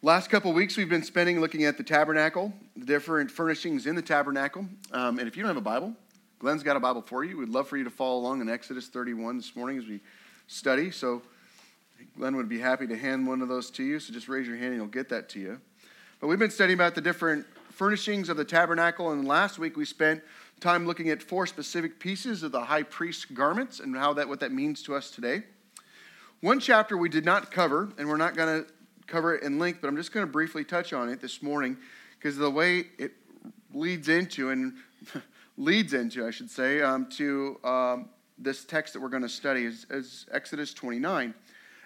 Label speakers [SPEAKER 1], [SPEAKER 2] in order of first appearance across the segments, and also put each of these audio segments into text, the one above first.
[SPEAKER 1] Last couple weeks, we've been spending looking at the tabernacle, the different furnishings in the tabernacle. Um, and if you don't have a Bible, Glenn's got a Bible for you. We'd love for you to follow along in Exodus 31 this morning as we study. So Glenn would be happy to hand one of those to you. So just raise your hand and he'll get that to you. But we've been studying about the different furnishings of the tabernacle. And last week we spent time looking at four specific pieces of the high priest's garments and how that what that means to us today. One chapter we did not cover, and we're not going to cover it in length, but I'm just going to briefly touch on it this morning because the way it leads into and leads into, I should say, um, to um, this text that we're going to study is, is, Exodus 29.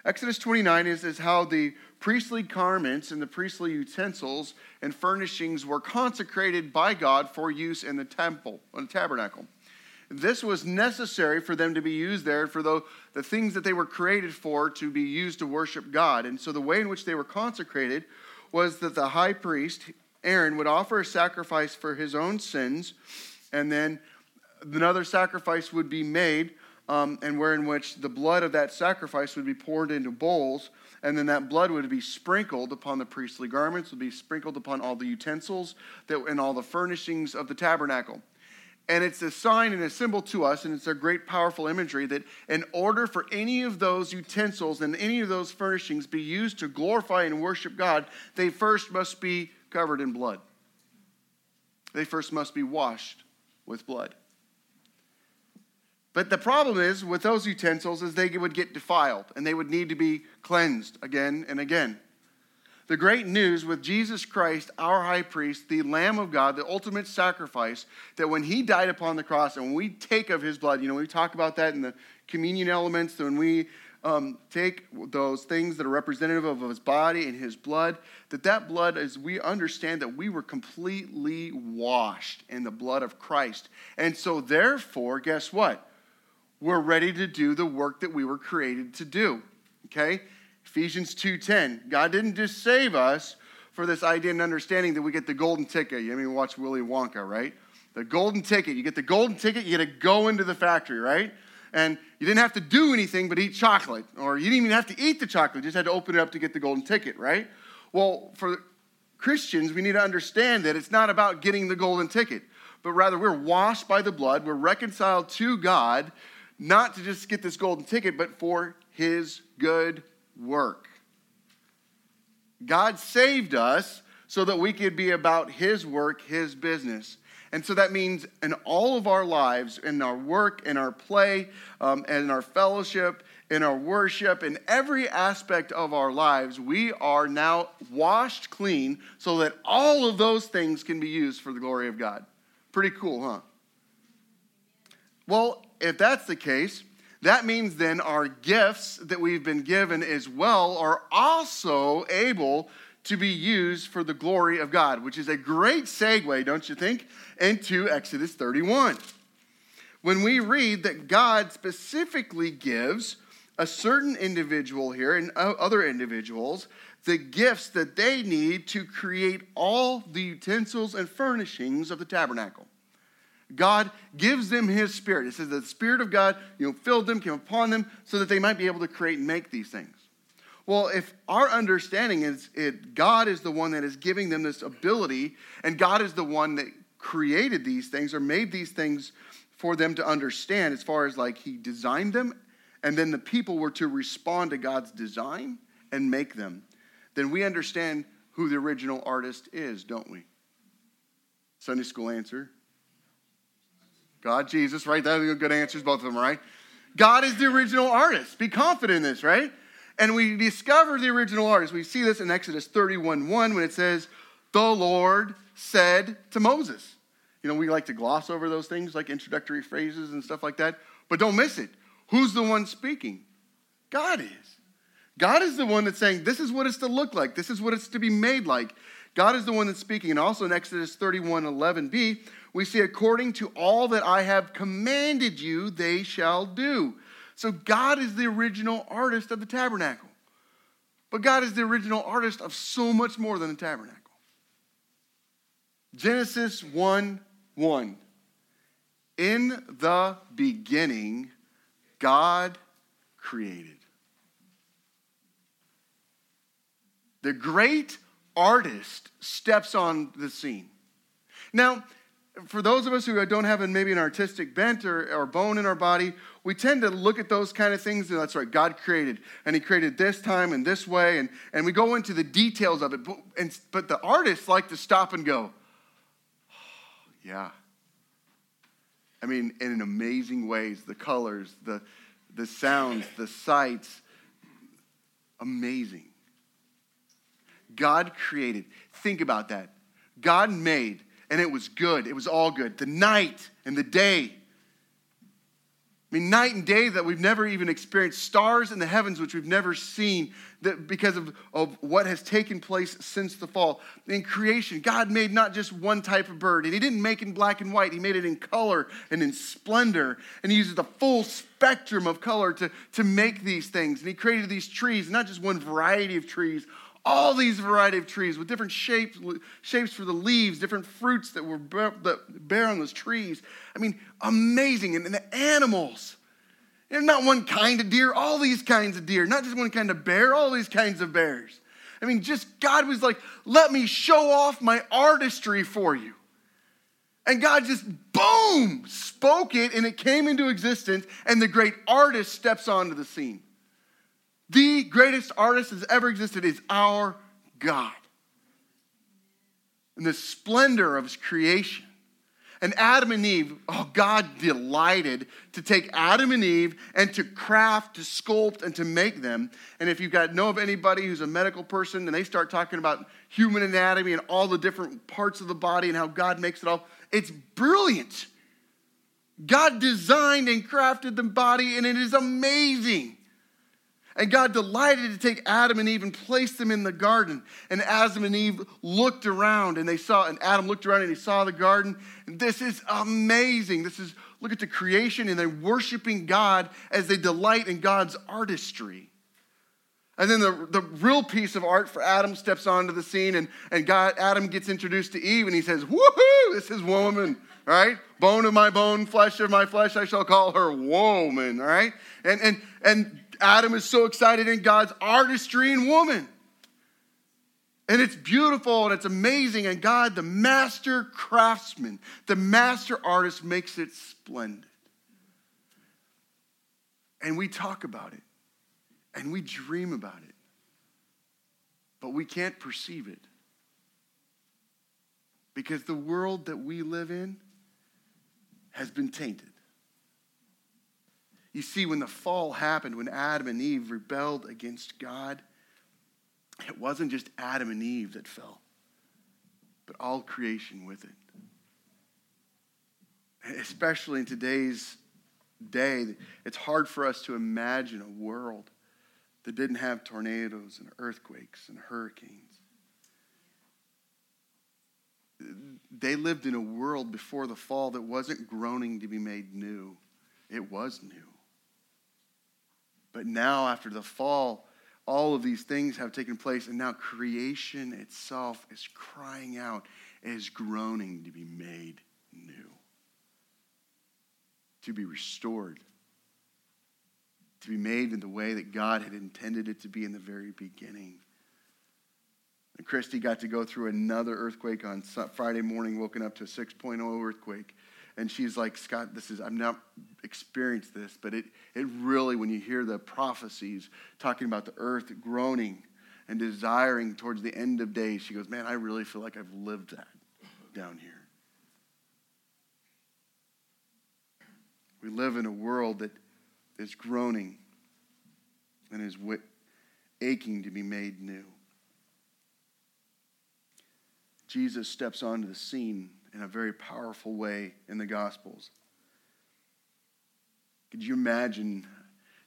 [SPEAKER 1] Exodus 29 is, is how the priestly garments and the priestly utensils and furnishings were consecrated by God for use in the temple, in the tabernacle. This was necessary for them to be used there, for the, the things that they were created for to be used to worship God. And so the way in which they were consecrated was that the high priest, Aaron, would offer a sacrifice for his own sins, and then another sacrifice would be made, um, and where in which the blood of that sacrifice would be poured into bowls, and then that blood would be sprinkled upon the priestly garments, would be sprinkled upon all the utensils that, and all the furnishings of the tabernacle. And it's a sign and a symbol to us, and it's a great, powerful imagery that in order for any of those utensils and any of those furnishings be used to glorify and worship God, they first must be covered in blood. They first must be washed with blood. But the problem is with those utensils is they would get defiled and they would need to be cleansed again and again. The great news with Jesus Christ, our high priest, the Lamb of God, the ultimate sacrifice, that when he died upon the cross and when we take of his blood, you know, we talk about that in the communion elements, when we um, take those things that are representative of his body and his blood, that that blood, as we understand that we were completely washed in the blood of Christ. And so, therefore, guess what? We're ready to do the work that we were created to do. Okay? Ephesians 2:10. God didn't just save us for this idea and understanding that we get the golden ticket. You I mean watch Willy Wonka, right? The golden ticket. You get the golden ticket, you get to go into the factory, right? And you didn't have to do anything but eat chocolate, or you didn't even have to eat the chocolate, you just had to open it up to get the golden ticket, right? Well, for Christians, we need to understand that it's not about getting the golden ticket, but rather we're washed by the blood, we're reconciled to God, not to just get this golden ticket, but for his good work. God saved us so that we could be about His work, His business. And so that means in all of our lives, in our work, in our play, um, in our fellowship, in our worship, in every aspect of our lives, we are now washed clean so that all of those things can be used for the glory of God. Pretty cool, huh? Well, if that's the case, that means then our gifts that we've been given as well are also able to be used for the glory of God, which is a great segue, don't you think, into Exodus 31. When we read that God specifically gives a certain individual here and other individuals the gifts that they need to create all the utensils and furnishings of the tabernacle. God gives them his spirit. It says that the spirit of God, you know, filled them, came upon them, so that they might be able to create and make these things. Well, if our understanding is it God is the one that is giving them this ability, and God is the one that created these things or made these things for them to understand, as far as like He designed them, and then the people were to respond to God's design and make them, then we understand who the original artist is, don't we? Sunday school answer God, Jesus, right? Those are good answers, both of them, right? God is the original artist. Be confident in this, right? And we discover the original artist. We see this in Exodus 31 1 when it says, The Lord said to Moses. You know, we like to gloss over those things like introductory phrases and stuff like that, but don't miss it. Who's the one speaking? God is. God is the one that's saying, This is what it's to look like, this is what it's to be made like. God is the one that's speaking. And also in Exodus 31 11b, we see, according to all that I have commanded you, they shall do. So God is the original artist of the tabernacle. But God is the original artist of so much more than the tabernacle. Genesis 1 1. In the beginning, God created. The great artist steps on the scene. Now, for those of us who don't have maybe an artistic bent or, or bone in our body, we tend to look at those kind of things and that's right, God created, and He created this time and this way, and, and we go into the details of it. But, and, but the artists like to stop and go, oh, yeah. I mean, in amazing ways, the colors, the, the sounds, the sights, amazing. God created. Think about that. God made and it was good. It was all good. The night and the day. I mean, night and day that we've never even experienced, stars in the heavens which we've never seen that because of, of what has taken place since the fall. In creation, God made not just one type of bird, and He didn't make it in black and white, He made it in color and in splendor, and He uses the full spectrum of color to, to make these things. And He created these trees, not just one variety of trees, all these variety of trees with different shapes, shapes for the leaves, different fruits that were that bear on those trees. I mean, amazing. And, the animals. And not one kind of deer, all these kinds of deer, not just one kind of bear, all these kinds of bears. I mean, just God was like, let me show off my artistry for you. And God just, boom, spoke it and it came into existence, and the great artist steps onto the scene. The greatest artist that's ever existed is our God. And the splendor of his creation. And Adam and Eve, oh, God delighted to take Adam and Eve and to craft, to sculpt, and to make them. And if you've got know of anybody who's a medical person and they start talking about human anatomy and all the different parts of the body and how God makes it all, it's brilliant. God designed and crafted the body, and it is amazing. And God delighted to take Adam and Eve and place them in the garden. And Adam and Eve looked around and they saw, and Adam looked around and he saw the garden. And this is amazing. This is, look at the creation and they're worshiping God as they delight in God's artistry. And then the, the real piece of art for Adam steps onto the scene and, and God, Adam gets introduced to Eve and he says, Woohoo, this is woman, right? Bone of my bone, flesh of my flesh, I shall call her woman, right? And, and, and Adam is so excited in God's artistry in woman. And it's beautiful and it's amazing. And God, the master craftsman, the master artist, makes it splendid. And we talk about it and we dream about it, but we can't perceive it. Because the world that we live in has been tainted. You see, when the fall happened, when Adam and Eve rebelled against God, it wasn't just Adam and Eve that fell, but all creation with it. Especially in today's day, it's hard for us to imagine a world that didn't have tornadoes and earthquakes and hurricanes. They lived in a world before the fall that wasn't groaning to be made new, it was new. But now, after the fall, all of these things have taken place, and now creation itself is crying out, is groaning to be made new, to be restored, to be made in the way that God had intended it to be in the very beginning. And Christy got to go through another earthquake on Friday morning, woken up to a 6.0 earthquake. And she's like, Scott, this is, I've not experienced this, but it, it really, when you hear the prophecies talking about the earth groaning and desiring towards the end of days, she goes, Man, I really feel like I've lived that down here. We live in a world that is groaning and is aching to be made new. Jesus steps onto the scene in a very powerful way in the Gospels. Could you imagine?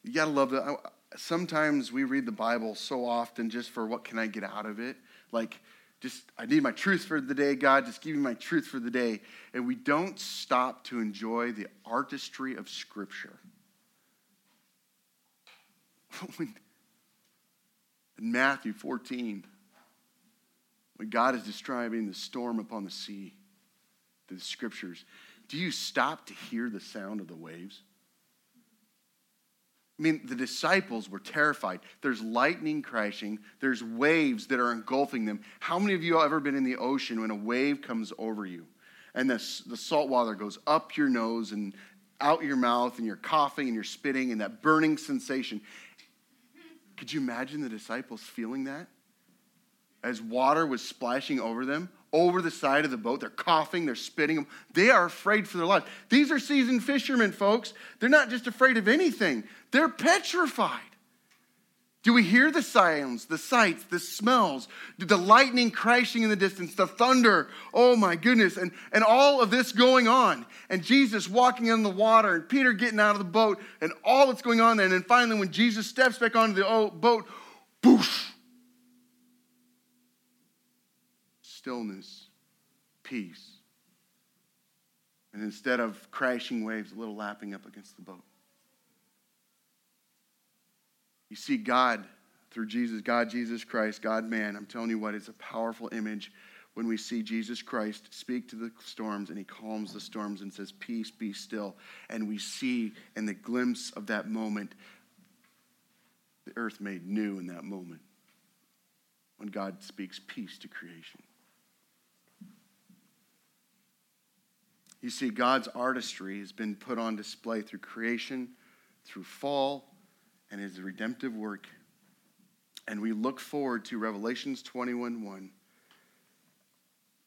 [SPEAKER 1] You got to love that. Sometimes we read the Bible so often just for what can I get out of it? Like, just, I need my truth for the day, God, just give me my truth for the day. And we don't stop to enjoy the artistry of Scripture. in Matthew 14, when God is describing the storm upon the sea, the scriptures, do you stop to hear the sound of the waves? I mean, the disciples were terrified. There's lightning crashing, there's waves that are engulfing them. How many of you have ever been in the ocean when a wave comes over you and the, the salt water goes up your nose and out your mouth and you're coughing and you're spitting and that burning sensation? Could you imagine the disciples feeling that? As water was splashing over them, over the side of the boat. They're coughing, they're spitting. Them. They are afraid for their lives. These are seasoned fishermen, folks. They're not just afraid of anything, they're petrified. Do we hear the sounds, the sights, the smells, the lightning crashing in the distance, the thunder? Oh my goodness. And, and all of this going on. And Jesus walking on the water and Peter getting out of the boat and all that's going on there. And then finally, when Jesus steps back onto the boat, boosh, stillness, peace. And instead of crashing waves, a little lapping up against the boat. You see God through Jesus, God, Jesus Christ, God, man. I'm telling you what, it's a powerful image when we see Jesus Christ speak to the storms and he calms the storms and says, Peace, be still. And we see in the glimpse of that moment, the earth made new in that moment when God speaks peace to creation. You see, God's artistry has been put on display through creation, through fall, and his redemptive work. And we look forward to Revelations 21 1.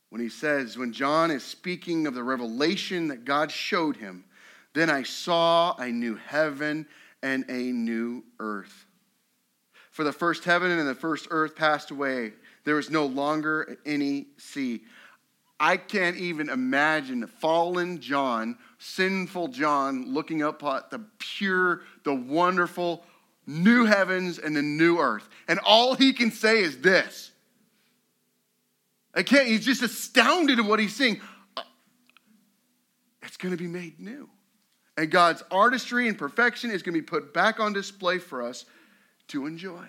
[SPEAKER 1] When he says, when John is speaking of the revelation that God showed him, then I saw a new heaven and a new earth. For the first heaven and the first earth passed away. There was no longer any sea. I can't even imagine fallen John, sinful John, looking up at the pure, the wonderful new heavens and the new earth. And all he can say is this. I can't, he's just astounded at what he's seeing. It's going to be made new. And God's artistry and perfection is going to be put back on display for us to enjoy.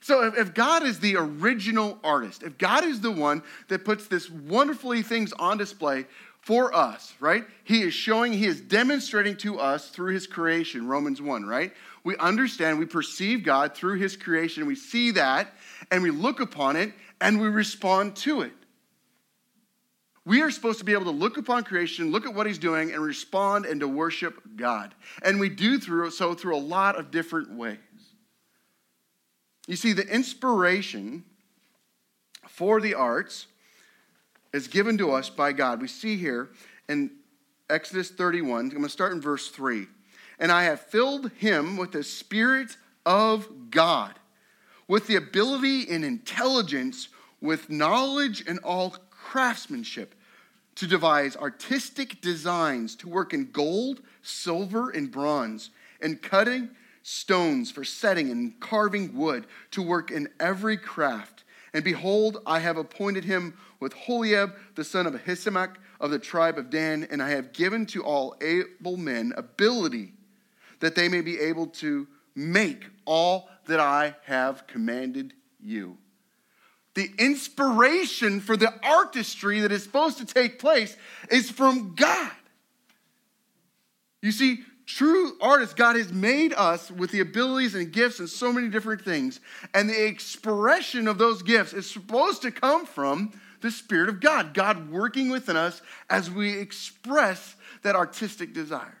[SPEAKER 1] So if, if God is the original artist, if God is the one that puts this wonderfully things on display for us, right? He is showing, he is demonstrating to us through his creation, Romans 1, right? We understand, we perceive God through his creation, we see that, and we look upon it, and we respond to it. We are supposed to be able to look upon creation, look at what he's doing, and respond and to worship God. And we do through so through a lot of different ways. You see, the inspiration for the arts is given to us by God. We see here in Exodus 31, I'm going to start in verse 3. And I have filled him with the Spirit of God, with the ability and intelligence, with knowledge and all craftsmanship to devise artistic designs, to work in gold, silver, and bronze, and cutting stones for setting and carving wood, to work in every craft. And behold, I have appointed him with Holiab, the son of Ahisamach of the tribe of Dan, and I have given to all able men ability that they may be able to make all that I have commanded you. The inspiration for the artistry that is supposed to take place is from God. You see, True artists, God has made us with the abilities and gifts and so many different things. And the expression of those gifts is supposed to come from the Spirit of God, God working within us as we express that artistic desire.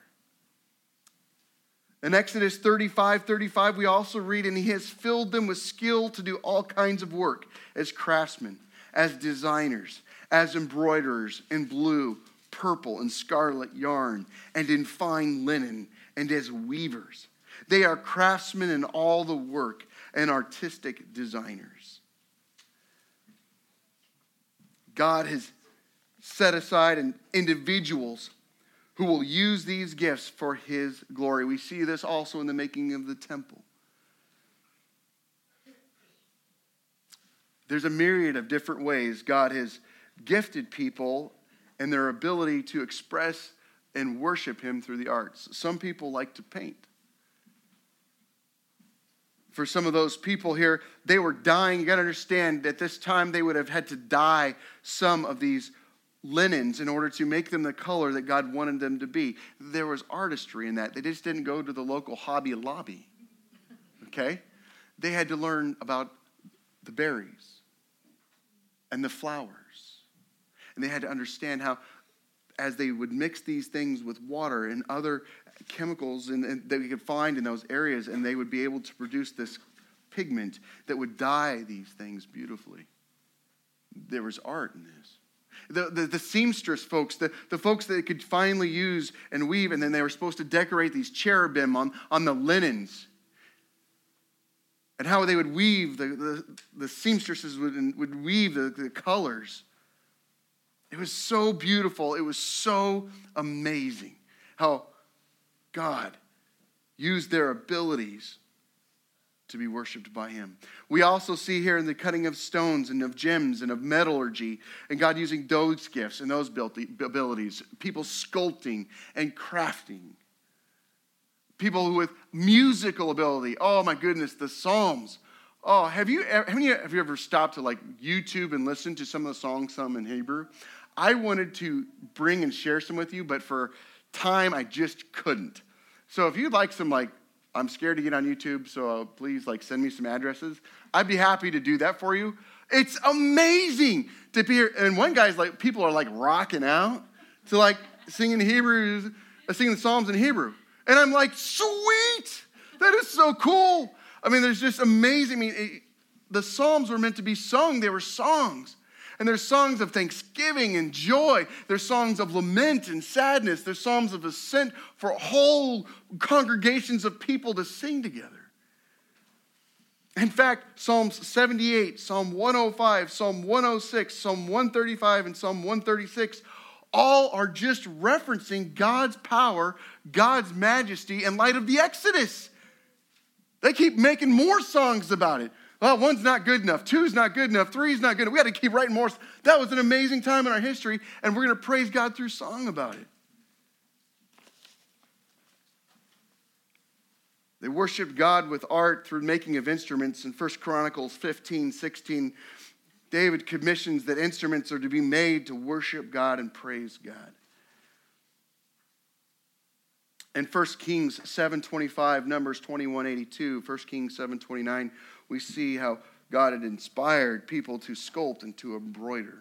[SPEAKER 1] In Exodus 35 35, we also read, And he has filled them with skill to do all kinds of work as craftsmen, as designers, as embroiderers in blue purple and scarlet yarn, and in fine linen, and as weavers. They are craftsmen in all the work and artistic designers. God has set aside individuals who will use these gifts for his glory. We see this also in the making of the temple. There's a myriad of different ways God has gifted people and their ability to express and worship Him through the arts. Some people like to paint. For some of those people here, they were dying. You got to understand, at this time, they would have had to dye some of these linens in order to make them the color that God wanted them to be. There was artistry in that. They just didn't go to the local Hobby Lobby. Okay? They had to learn about the berries and the flowers. And they had to understand how, as they would mix these things with water and other chemicals and, and that we could find in those areas, and they would be able to produce this pigment that would dye these things beautifully. There was art in this. The, the, the, seamstress folks, the, the folks that could finally use and weave, and then they were supposed to decorate these cherubim on, on the linens. And how they would weave, the, the, the seamstresses would, would weave the, the colors. It was so beautiful. It was so amazing how God used their abilities to be worshiped by him. We also see here in the cutting of stones and of gems and of metallurgy, and God using those gifts and those abilities, people sculpting and crafting, people with musical ability. Oh my goodness, the Psalms. Oh, have you, have you, have you ever stopped to like YouTube and listen to some of the songs, some in Hebrew? I wanted to bring and share some with you, but for time, I just couldn't. So if you'd like some like I'm scared to get on YouTube, so please like send me some addresses. I'd be happy to do that for you. It's amazing to hear. And one guy's like, people are like rocking out to like singing Hebrews, uh, singing the Psalms in Hebrew. And I'm like, sweet, that is so cool. I mean, there's just amazing. I mean, it, the Psalms were meant to be sung, they were songs. And there's songs of thanksgiving and joy. There's songs of lament and sadness. There's songs of ascent for whole congregations of people to sing together. In fact, Psalms 78, Psalm 105, Psalm 106, Psalm 135, and Psalm 136 all are just referencing God's power, God's majesty in light of the Exodus. They keep making more songs about it. Well, one's not good enough. Two's not good enough. Three's not good enough. We had to keep writing more. That was an amazing time in our history, and we're going to praise God through song about it. They worshiped God with art through making of instruments. In 1 Chronicles 15, 16, David commissions that instruments are to be made to worship God and praise God. In 1 Kings 7.25, Numbers 21.82, 1 Kings 7.29, we see how God had inspired people to sculpt and to embroider.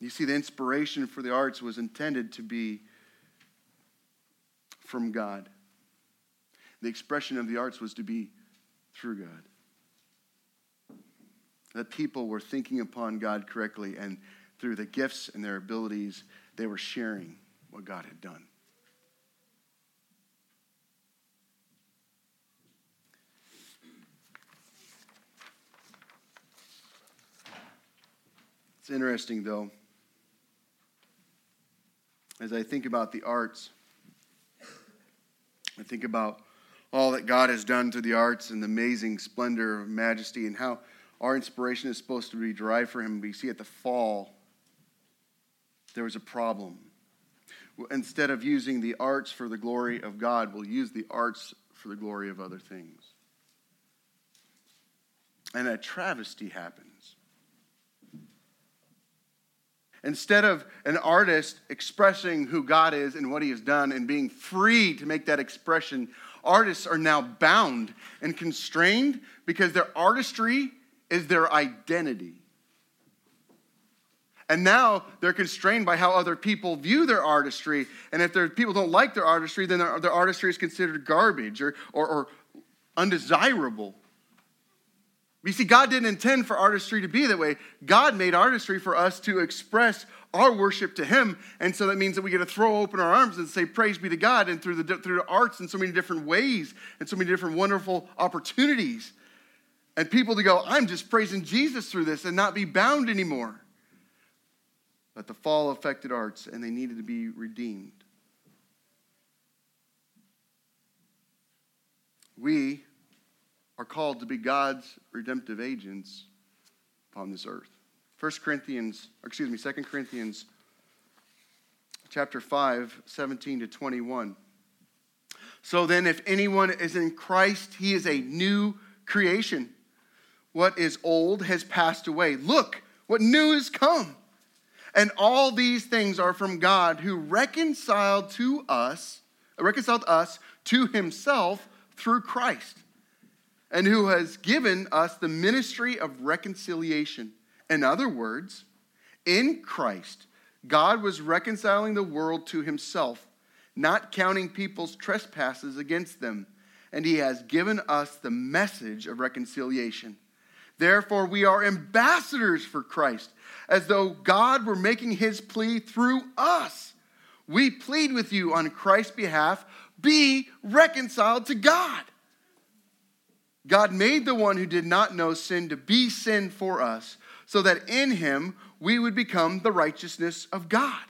[SPEAKER 1] You see, the inspiration for the arts was intended to be from God. The expression of the arts was to be through God. That people were thinking upon God correctly, and through the gifts and their abilities, they were sharing what God had done. It's interesting, though, as I think about the arts, I think about all that God has done through the arts and the amazing splendor of majesty and how our inspiration is supposed to be derived from Him. But We see at the fall, there was a problem. Instead of using the arts for the glory of God, we'll use the arts for the glory of other things. And a travesty happens. Instead of an artist expressing who God is and what he has done and being free to make that expression, artists are now bound and constrained because their artistry is their identity. And now they're constrained by how other people view their artistry. And if their people don't like their artistry, then their, their artistry is considered garbage or, or, or undesirable. You see, God didn't intend for artistry to be that way. God made artistry for us to express our worship to Him. And so that means that we get to throw open our arms and say, Praise be to God, and through the, through the arts in so many different ways and so many different wonderful opportunities. And people to go, I'm just praising Jesus through this and not be bound anymore. But the fall affected arts, and they needed to be redeemed. We are called to be God's redemptive agents upon this earth. 1 Corinthians, excuse me, 2 Corinthians chapter 5, 17 to 21. So then, if anyone is in Christ, he is a new creation. What is old has passed away. Look, what new has come. And all these things are from God who reconciled to us, reconciled us to himself through Christ, and who has given us the ministry of reconciliation. In other words, in Christ, God was reconciling the world to himself, not counting people's trespasses against them, and he has given us the message of reconciliation. Therefore, we are ambassadors for Christ, as though God were making his plea through us. We plead with you on Christ's behalf be reconciled to God. God made the one who did not know sin to be sin for us, so that in him we would become the righteousness of God.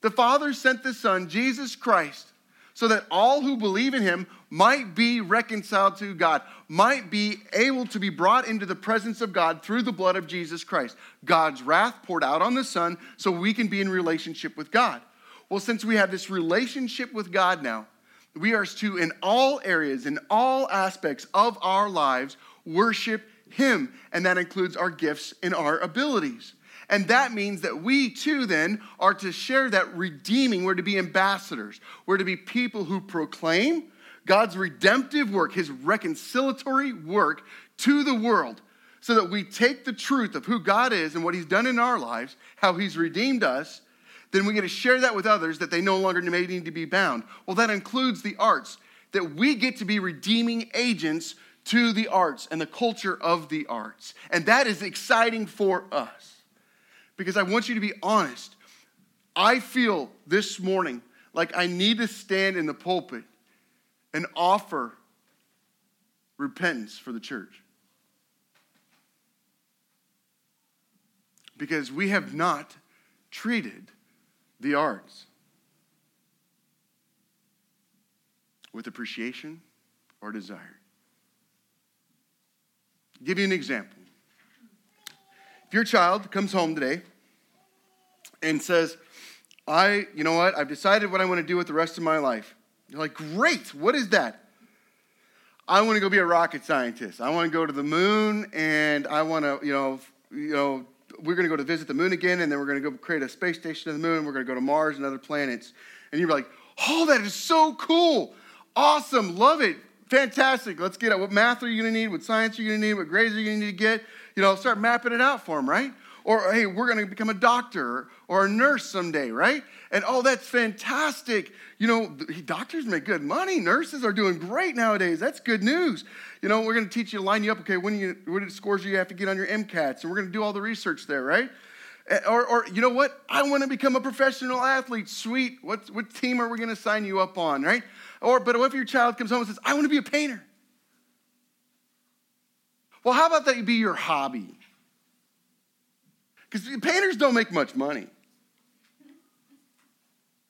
[SPEAKER 1] The Father sent the Son, Jesus Christ, so that all who believe in him might be reconciled to God, might be able to be brought into the presence of God through the blood of Jesus Christ. God's wrath poured out on the Son so we can be in relationship with God. Well, since we have this relationship with God now, we are to, in all areas, in all aspects of our lives, worship Him. And that includes our gifts and our abilities. And that means that we too then are to share that redeeming. We're to be ambassadors. We're to be people who proclaim God's redemptive work, His reconciliatory work to the world, so that we take the truth of who God is and what He's done in our lives, how He's redeemed us, then we get to share that with others that they no longer may need to be bound. Well, that includes the arts, that we get to be redeeming agents to the arts and the culture of the arts. And that is exciting for us. Because I want you to be honest. I feel this morning like I need to stand in the pulpit and offer repentance for the church. Because we have not treated the arts with appreciation or desire. I'll give you an example. If your child comes home today and says, I, you know what, I've decided what I want to do with the rest of my life. You're like, great, what is that? I want to go be a rocket scientist. I want to go to the moon and I want to, you know, you know, we're going to go to visit the moon again, and then we're going to go create a space station on the moon. We're going to go to Mars and other planets. And you're like, oh, that is so cool. Awesome. Love it. Fantastic. Let's get it. What math are you going to need? What science are you going to need? What grades are you going to need to get? You know, start mapping it out for them, right? Or, hey, we're going to become a doctor or a nurse someday, right? And oh, that's fantastic. You know, doctors make good money. Nurses are doing great nowadays. That's good news. You know, we're going to teach you to line you up. Okay, when you what scores do you have to get on your MCATs, and we're going to do all the research there, right? Eh, or, or you know what? I want to become a professional athlete. Sweet. What, what team are we going to sign you up on, right? Or, but what if your child comes home and says, I want to be a painter? Well, how about that be your hobby? Because painters don't make much money.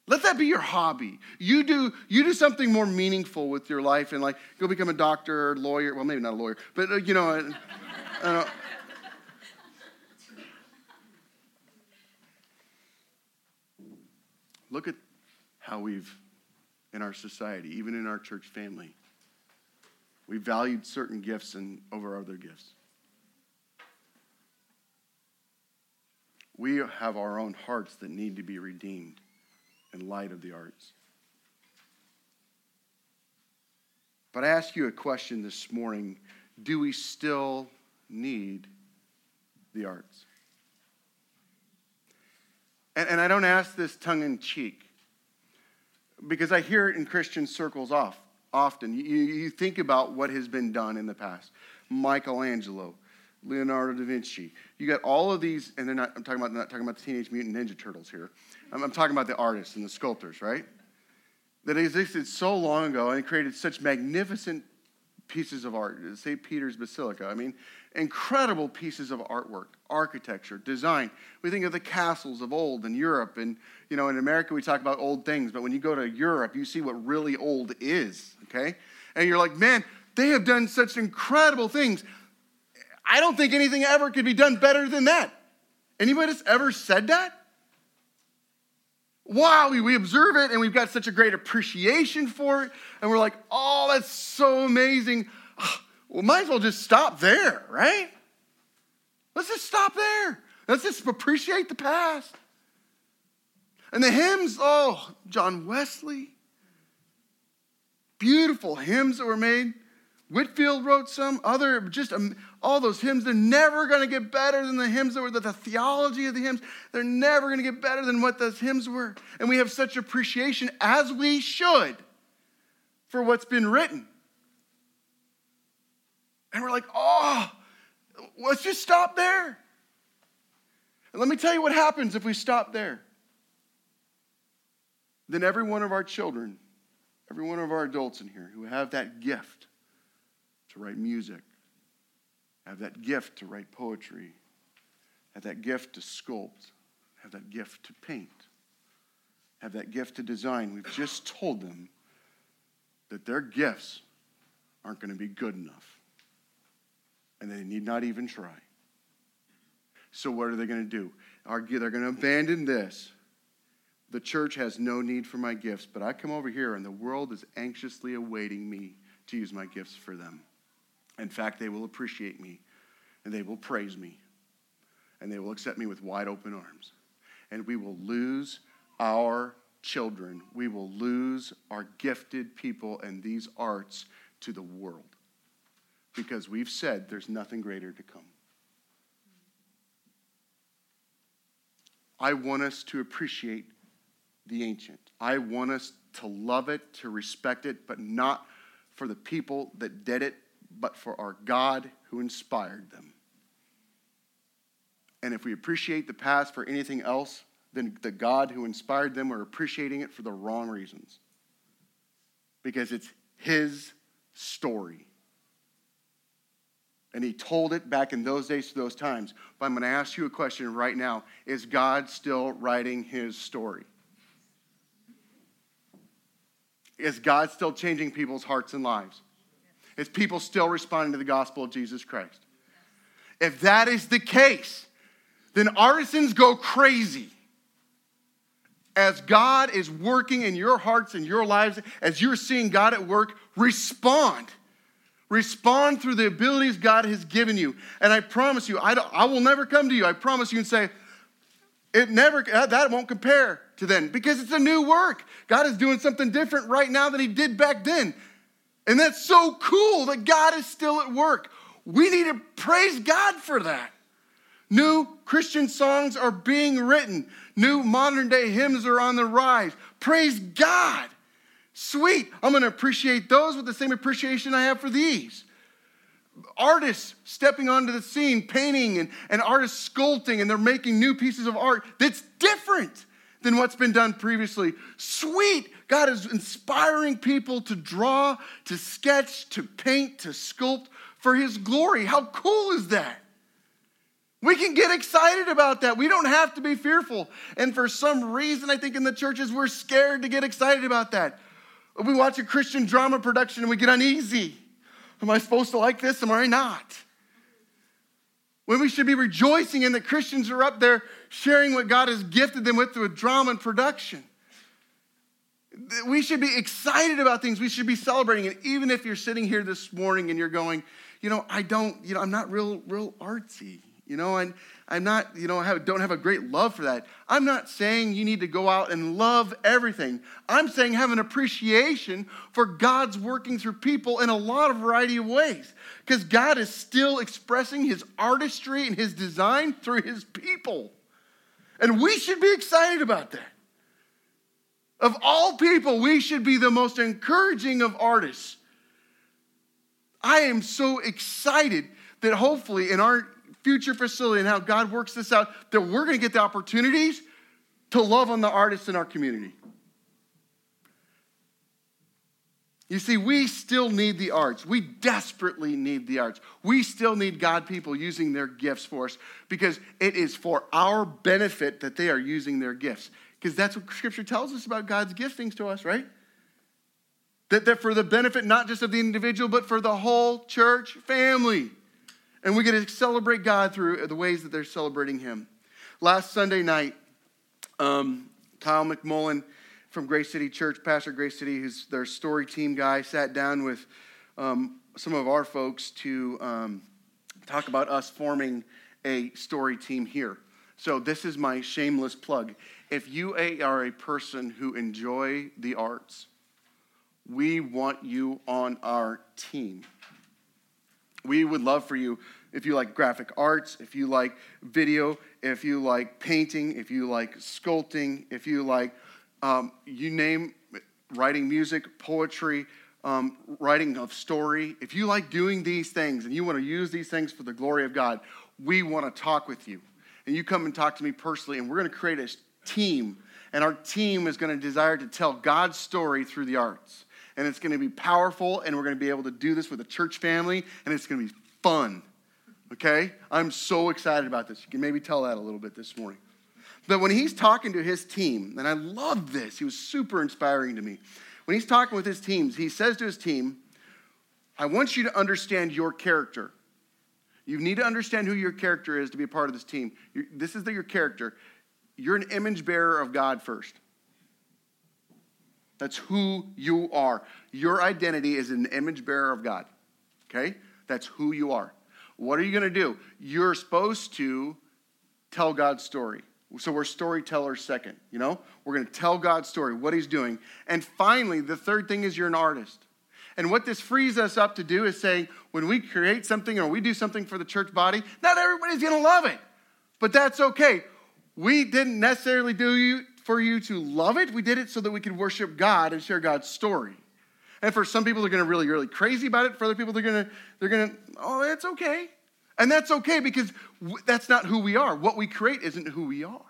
[SPEAKER 1] Let that be your hobby. You do, you do something more meaningful with your life and like go become a doctor or lawyer. Well, maybe not a lawyer, but uh, you know, uh, look at how we've, in our society, even in our church family, we valued certain gifts and over other gifts. We have our own hearts that need to be redeemed in light of the arts. But I ask you a question this morning do we still need the arts? And, and I don't ask this tongue in cheek because I hear it in Christian circles off, often. You, you think about what has been done in the past Michelangelo, Leonardo da Vinci. You got all of these, and they're not, I'm talking about, not talking about the Teenage Mutant Ninja Turtles here. I'm, I'm talking about the artists and the sculptors, right? That existed so long ago and created such magnificent pieces of art. St. Peter's Basilica. I mean, incredible pieces of artwork, architecture, design. We think of the castles of old in Europe. And, you know, in America, we talk about old things. But when you go to Europe, you see what really old is, okay? And you're like, man, they have done such incredible things. I don't think anything ever could be done better than that. Anybody that's ever said that? Wow, we, we observe it and we've got such a great appreciation for it. And we're like, oh, that's so amazing. Ah, well, might as well just stop there, right? Let's just stop there. Let's just appreciate the past. And the hymns, oh, John Wesley. Beautiful hymns that were made. Whitefield wrote some, other, just all those hymns. They're never going to get better than the hymns that were, the, the theology of the hymns. They're never going to get better than what those hymns were. And we have such appreciation, as we should, for what's been written. And we're like, oh, let's just stop there. And let me tell you what happens if we stop there. Then every one of our children, every one of our adults in here who have that gift to write music, have that gift to write poetry, have that gift to sculpt, have that gift to paint, have that gift to design, we've just told them that their gifts aren't going to be good enough and they need not even try. So, what are they going to do? They're going to abandon this. The church has no need for my gifts, but I come over here and the world is anxiously awaiting me to use my gifts for them. In fact, they will appreciate me and they will praise me and they will accept me with wide open arms. And we will lose our children. We will lose our gifted people and these arts to the world because we've said there's nothing greater to come. I want us to appreciate the ancient. I want us to love it, to respect it, but not for the people that did it, but for our God who inspired them. And if we appreciate the past for anything else than the God who inspired them, we're appreciating it for the wrong reasons. Because it's His story. And he told it back in those days to those times. But I'm going to ask you a question right now Is God still writing his story? Is God still changing people's hearts and lives? Is people still responding to the gospel of Jesus Christ? If that is the case, then artisans go crazy. As God is working in your hearts and your lives, as you're seeing God at work, respond. Respond through the abilities God has given you. And I promise you, I, I will never come to you. I promise you and say, it never, that won't compare to then because it's a new work. God is doing something different right now than He did back then. And that's so cool that God is still at work. We need to praise God for that. New Christian songs are being written, new modern day hymns are on the rise. Praise God. Sweet. I'm going to appreciate those with the same appreciation I have for these. Artists stepping onto the scene, painting, and, and artists sculpting, and they're making new pieces of art that's different than what's been done previously. Sweet. God is inspiring people to draw, to sketch, to paint, to sculpt for His glory. How cool is that? We can get excited about that. We don't have to be fearful. And for some reason, I think in the churches, we're scared to get excited about that. We watch a Christian drama production and we get uneasy. Am I supposed to like this? Am I not? When we should be rejoicing in that Christians are up there sharing what God has gifted them with through drama and production. We should be excited about things. We should be celebrating. And even if you're sitting here this morning and you're going, you know, I don't, you know, I'm not real, real artsy. You know, and I'm not, you know, I have, don't have a great love for that. I'm not saying you need to go out and love everything. I'm saying have an appreciation for God's working through people in a lot of variety of ways. Because God is still expressing his artistry and his design through his people. And we should be excited about that. Of all people, we should be the most encouraging of artists. I am so excited that hopefully in our future facility and how God works this out, that we're going to get the opportunities to love on the artists in our community. You see, we still need the arts. We desperately need the arts. We still need God people using their gifts for us because it is for our benefit that they are using their gifts. Because that's what Scripture tells us about God's giftings to us, right? That they're for the benefit not just of the individual, but for the whole church family. And we get to celebrate God through the ways that they're celebrating Him. Last Sunday night, um, Kyle McMullen from Grace City Church, Pastor Grace City, who's their story team guy, sat down with um, some of our folks to um, talk about us forming a story team here. So, this is my shameless plug. If you are a person who enjoy the arts, we want you on our team. We would love for you if you like graphic arts, if you like video, if you like painting, if you like sculpting, if you like, um, you name writing music, poetry, um, writing of story. If you like doing these things and you want to use these things for the glory of God, we want to talk with you. And you come and talk to me personally, and we're going to create a team. And our team is going to desire to tell God's story through the arts. And it's going to be powerful, and we're going to be able to do this with a church family, and it's going to be fun. Okay? I'm so excited about this. You can maybe tell that a little bit this morning. But when he's talking to his team, and I love this, he was super inspiring to me. When he's talking with his teams, he says to his team, I want you to understand your character. You need to understand who your character is to be a part of this team. You're, this is the, your character. You're an image bearer of God first. That's who you are. Your identity is an image bearer of God. Okay? That's who you are. What are you going to do? You're supposed to tell God's story. So we're storytellers second, you know? We're going to tell God's story, what he's doing. And finally, the third thing is you're an artist. And what this frees us up to do is saying, when we create something or we do something for the church body, not everybody's going to love it, but that's okay. We didn't necessarily do you for you to love it. We did it so that we could worship God and share God's story. And for some people, they're going to really, really crazy about it. For other people, they're going to, they're going to, oh, it's okay. And that's okay because that's not who we are. What we create isn't who we are.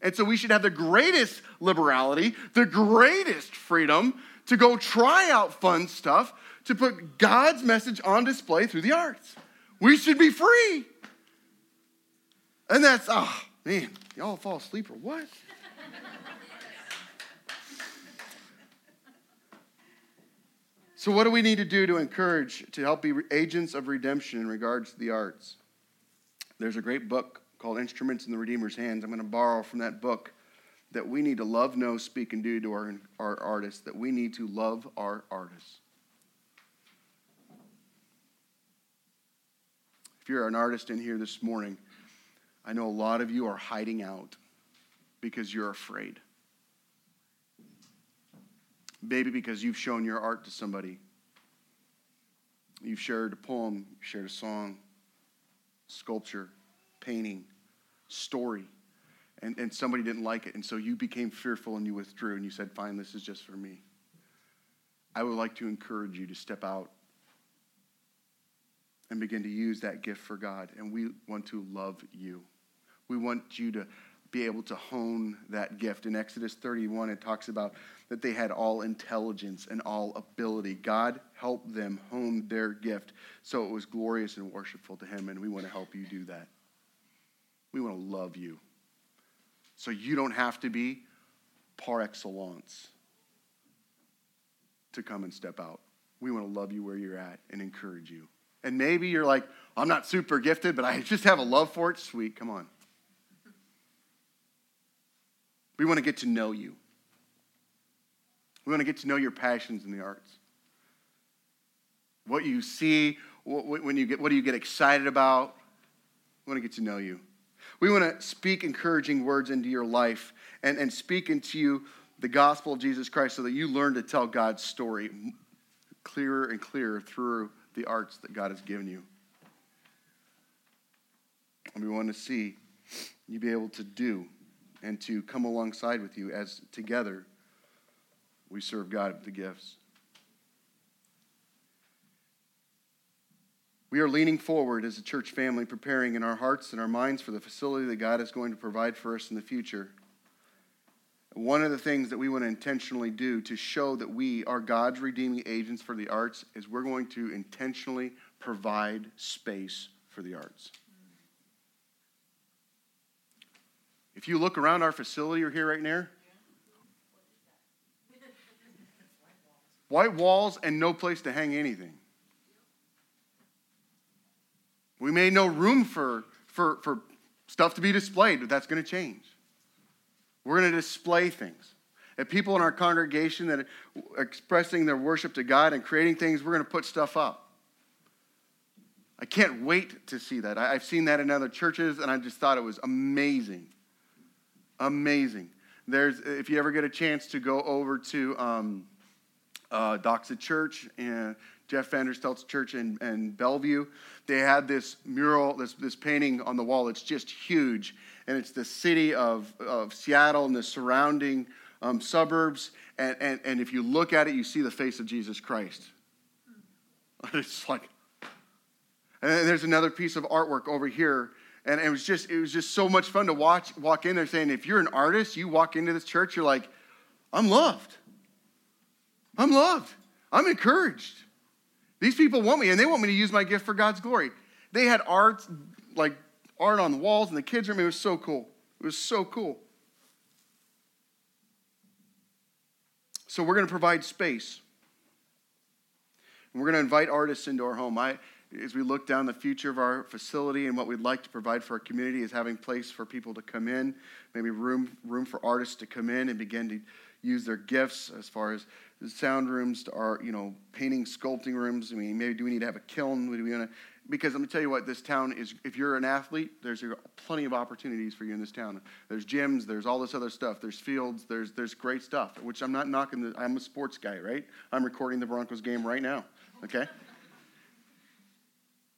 [SPEAKER 1] And so we should have the greatest liberality, the greatest freedom to go try out fun stuff, to put God's message on display through the arts. We should be free. And that's, oh, man, y'all fall asleep or what? so, what do we need to do to encourage, to help be agents of redemption in regards to the arts? There's a great book called Instruments in the Redeemer's Hands. I'm going to borrow from that book that we need to love, know, speak, and do to our, our artists, that we need to love our artists. If you're an artist in here this morning, I know a lot of you are hiding out because you're afraid. Maybe because you've shown your art to somebody. You've shared a poem, shared a song, sculpture, painting, story and, and somebody didn't like it. And so you became fearful and you withdrew and you said, Fine, this is just for me. I would like to encourage you to step out and begin to use that gift for God. And we want to love you. We want you to be able to hone that gift. In Exodus 31, it talks about that they had all intelligence and all ability. God helped them hone their gift so it was glorious and worshipful to Him, and we want to help you do that. We want to love you. So you don't have to be par excellence to come and step out. We want to love you where you're at and encourage you. And maybe you're like, I'm not super gifted, but I just have a love for it. Sweet, come on. We want to get to know you. We want to get to know your passions in the arts. What you see, what, when you get, what do you get excited about? We want to get to know you. We want to speak encouraging words into your life and, and speak into you the gospel of Jesus Christ so that you learn to tell God's story clearer and clearer through the arts that God has given you. And we want to see you be able to do and to come alongside with you as together we serve God with the gifts. We are leaning forward as a church family, preparing in our hearts and our minds for the facility that God is going to provide for us in the future. One of the things that we want to intentionally do to show that we are God's redeeming agents for the arts is we're going to intentionally provide space for the arts. If you look around our facility, you're here right now. White walls and no place to hang anything. We made no room for, for, for stuff to be displayed, but that's going to change. We're going to display things. If people in our congregation that are expressing their worship to God and creating things, we're going to put stuff up. I can't wait to see that. I, have seen that in other churches, and I just thought it was amazing. Amazing. There's, if you ever get a chance to go over to um, uh, Doxa Church and Jeff Vanderstelt's church in, in Bellevue, they had this mural, this, this painting on the wall. It's just huge. And it's the city of, of Seattle and the surrounding um, suburbs. And, and, and if you look at it, you see the face of Jesus Christ. It's like, and there's another piece of artwork over here. And it was just, it was just so much fun to watch, walk in there saying, if you're an artist, you walk into this church, you're like, I'm loved. I'm loved. I'm encouraged. These people want me, and they want me to use my gift for God's glory. They had art, like art on the walls in the kids' room. It was so cool. It was so cool. So we're going to provide space. And we're going to invite artists into our home. I, as we look down the future of our facility and what we'd like to provide for our community is having place for people to come in, maybe room, room for artists to come in and begin to use their gifts as far as sound rooms to our, you know, painting, sculpting rooms. I mean, maybe do we need to have a kiln? Do we want to? Because let me tell you what, this town is. If you're an athlete, there's plenty of opportunities for you in this town. There's gyms, there's all this other stuff. There's fields, there's there's great stuff. Which I'm not knocking. The, I'm a sports guy, right? I'm recording the Broncos game right now. Okay.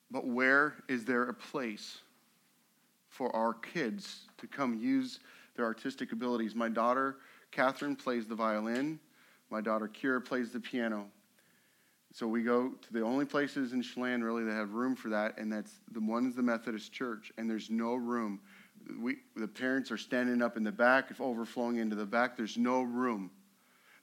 [SPEAKER 1] But where is there a place for our kids to come use their artistic abilities? My daughter Catherine plays the violin. My daughter Kira plays the piano. So we go to the only places in Chelan really that have room for that, and that's the one is the Methodist Church, and there's no room. We, the parents are standing up in the back, if overflowing into the back. There's no room.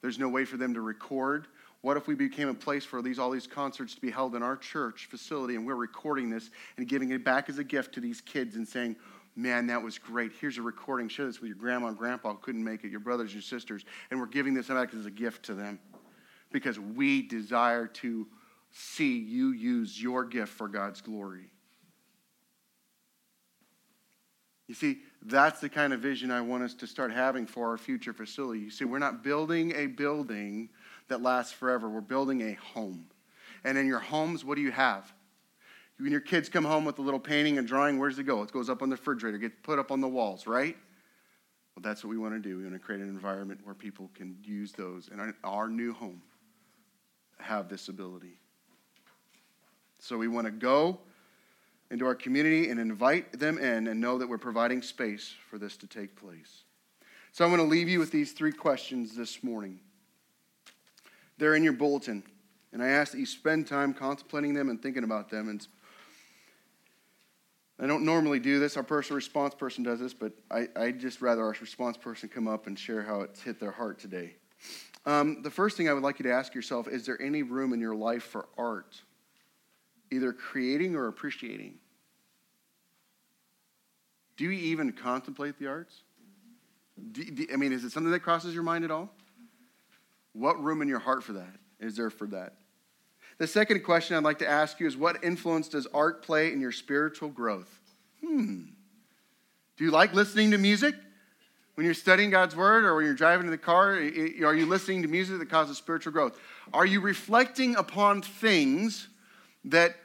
[SPEAKER 1] There's no way for them to record. What if we became a place for these all these concerts to be held in our church facility, and we're recording this and giving it back as a gift to these kids and saying, Man, that was great. Here's a recording. Share this with your grandma and grandpa who couldn't make it, your brothers, your sisters. And we're giving this back as a gift to them because we desire to see you use your gift for God's glory. You see, that's the kind of vision I want us to start having for our future facility. You see, we're not building a building that lasts forever, we're building a home. And in your homes, what do you have? When your kids come home with a little painting and drawing, where does it go? It goes up on the refrigerator, gets put up on the walls, right? Well, that's what we want to do. We want to create an environment where people can use those in our, our new home, have this ability. So we want to go into our community and invite them in and know that we're providing space for this to take place. So I'm going to leave you with these three questions this morning. They're in your bulletin, and I ask that you spend time contemplating them and thinking about them and I don't normally do this. Our personal response person does this, but I, I just rather our response person come up and share how it's hit their heart today. Um, the first thing I would like you to ask yourself is there any room in your life for art, either creating or appreciating? Do you even contemplate the arts? Do, do, I mean, is it something that crosses your mind at all? What room in your heart for that is there for that? The second question I'd like to ask you is what influence does art play in your spiritual growth? Hmm. Do you like listening to music? When you're studying God's word or when you're driving in the car, are you listening to music that causes spiritual growth? Are you reflecting upon things that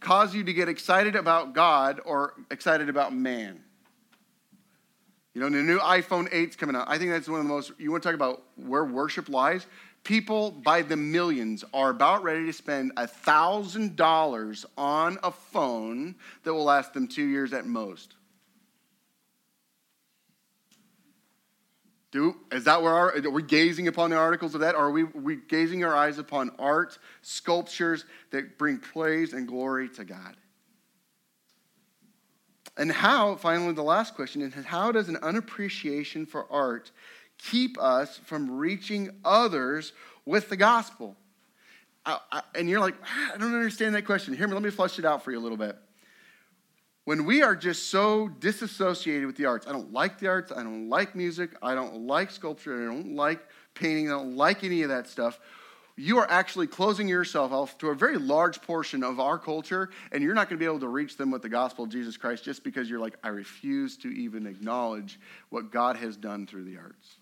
[SPEAKER 1] cause you to get excited about God or excited about man? You know, the new iPhone 8's coming out. I think that's one of the most, you want to talk about where worship lies? People by the millions are about ready to spend $1,000 on a phone that will last them two years at most. Do, is that where our, are we gazing upon the articles of that? Or are we, we gazing our eyes upon art, sculptures that bring praise and glory to God? And how, finally, the last question is how does an unappreciation for art keep us from reaching others with the gospel? I, I, and you're like, ah, I don't understand that question. Here, let me flesh it out for you a little bit. When we are just so disassociated with the arts, I don't like the arts, I don't like music, I don't like sculpture, I don't like painting, I don't like any of that stuff you are actually closing yourself off to a very large portion of our culture, and you're not going to be able to reach them with the gospel of Jesus Christ just because you're like, I refuse to even acknowledge what God has done through the arts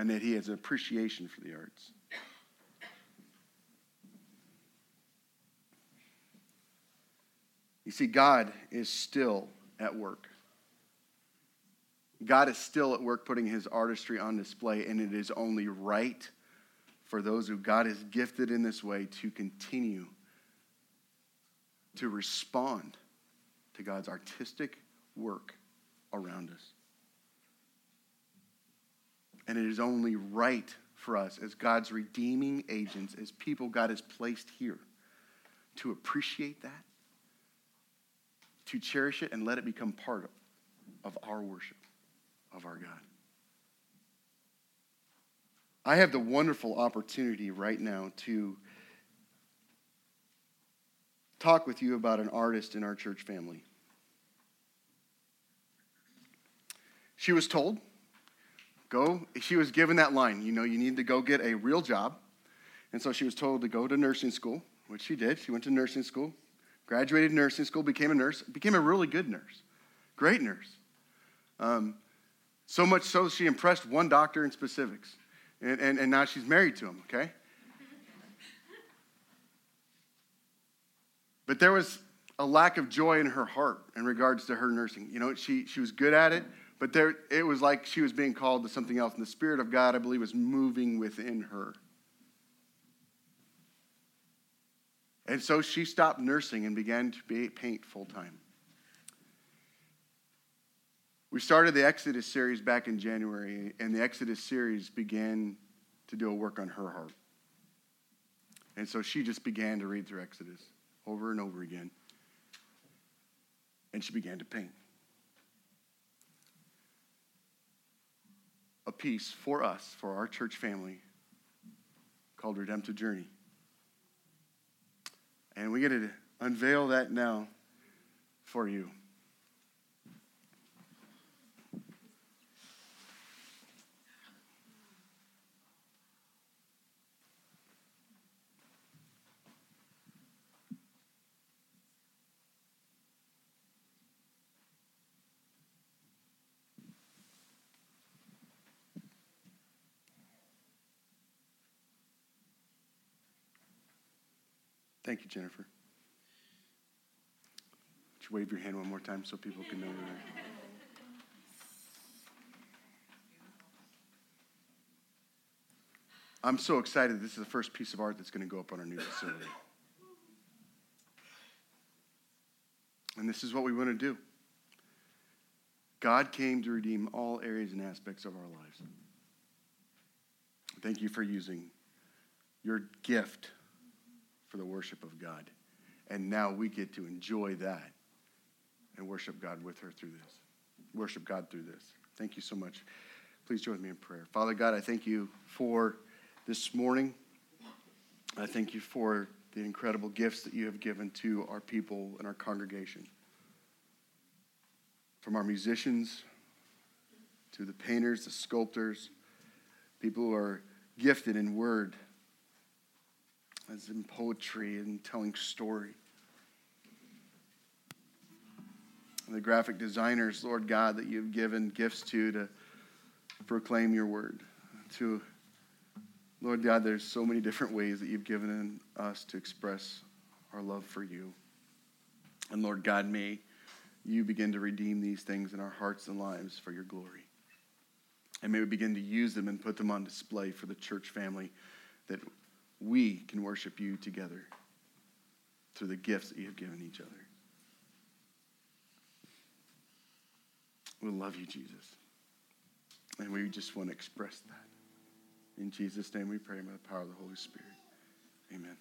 [SPEAKER 1] and that he has an appreciation for the arts. You see, God is still at work. God is still at work putting his artistry on display, and it is only right for those who God has gifted in this way to continue to respond to God's artistic work around us. And it is only right for us as God's redeeming agents, as people God has placed here, to appreciate that, to cherish it, and let it become part of, of our worship of our God. I have the wonderful opportunity right now to talk with you about an artist in our church family. She was told, go, she was given that line, you know, you need to go get a real job. And so she was told to go to nursing school, which she did. She went to nursing school, graduated nursing school, became a nurse, became a really good nurse, great nurse. Um, so much so she impressed one doctor in specifics. And, and, and now she's married to him, okay? But there was a lack of joy in her heart in regards to her nursing. You know, she, she was good at it, but there, it was like she was being called to something else. And the Spirit of God, I believe, was moving within her. And so she stopped nursing and began to be, paint full time. We started the Exodus series back in January, and the Exodus series began to do a work on her heart. And so she just began to read through Exodus over and over again. And she began to paint. A piece for us, for our church family, called Redemptive Journey. And we get to unveil that now for you. Thank you, Jennifer. Would you wave your hand one more time so people can know that? I'm so excited. This is the first piece of art that's going to go up on our new facility. And this is what we want to do. God came to redeem all areas and aspects of our lives. Thank you for using your gift for the worship of God. And now we get to enjoy that and worship God with her through this. Worship God through this. Thank you so much. Please join me in prayer. Father God, I thank you for this morning. I thank you for the incredible gifts that you have given to our people and our congregation. From our musicians to the painters, the sculptors, people who are gifted in word as in poetry and telling story. The graphic designers, Lord God, that you've given gifts to to proclaim your word. To Lord God, there's so many different ways that you've given us to express our love for you. And Lord God, may you begin to redeem these things in our hearts and lives for your glory. And may we begin to use them and put them on display for the church family that we can worship you together through the gifts that you have given each other. We love you, Jesus. And we just want to express that. In Jesus' name we pray by the power of the Holy Spirit. Amen.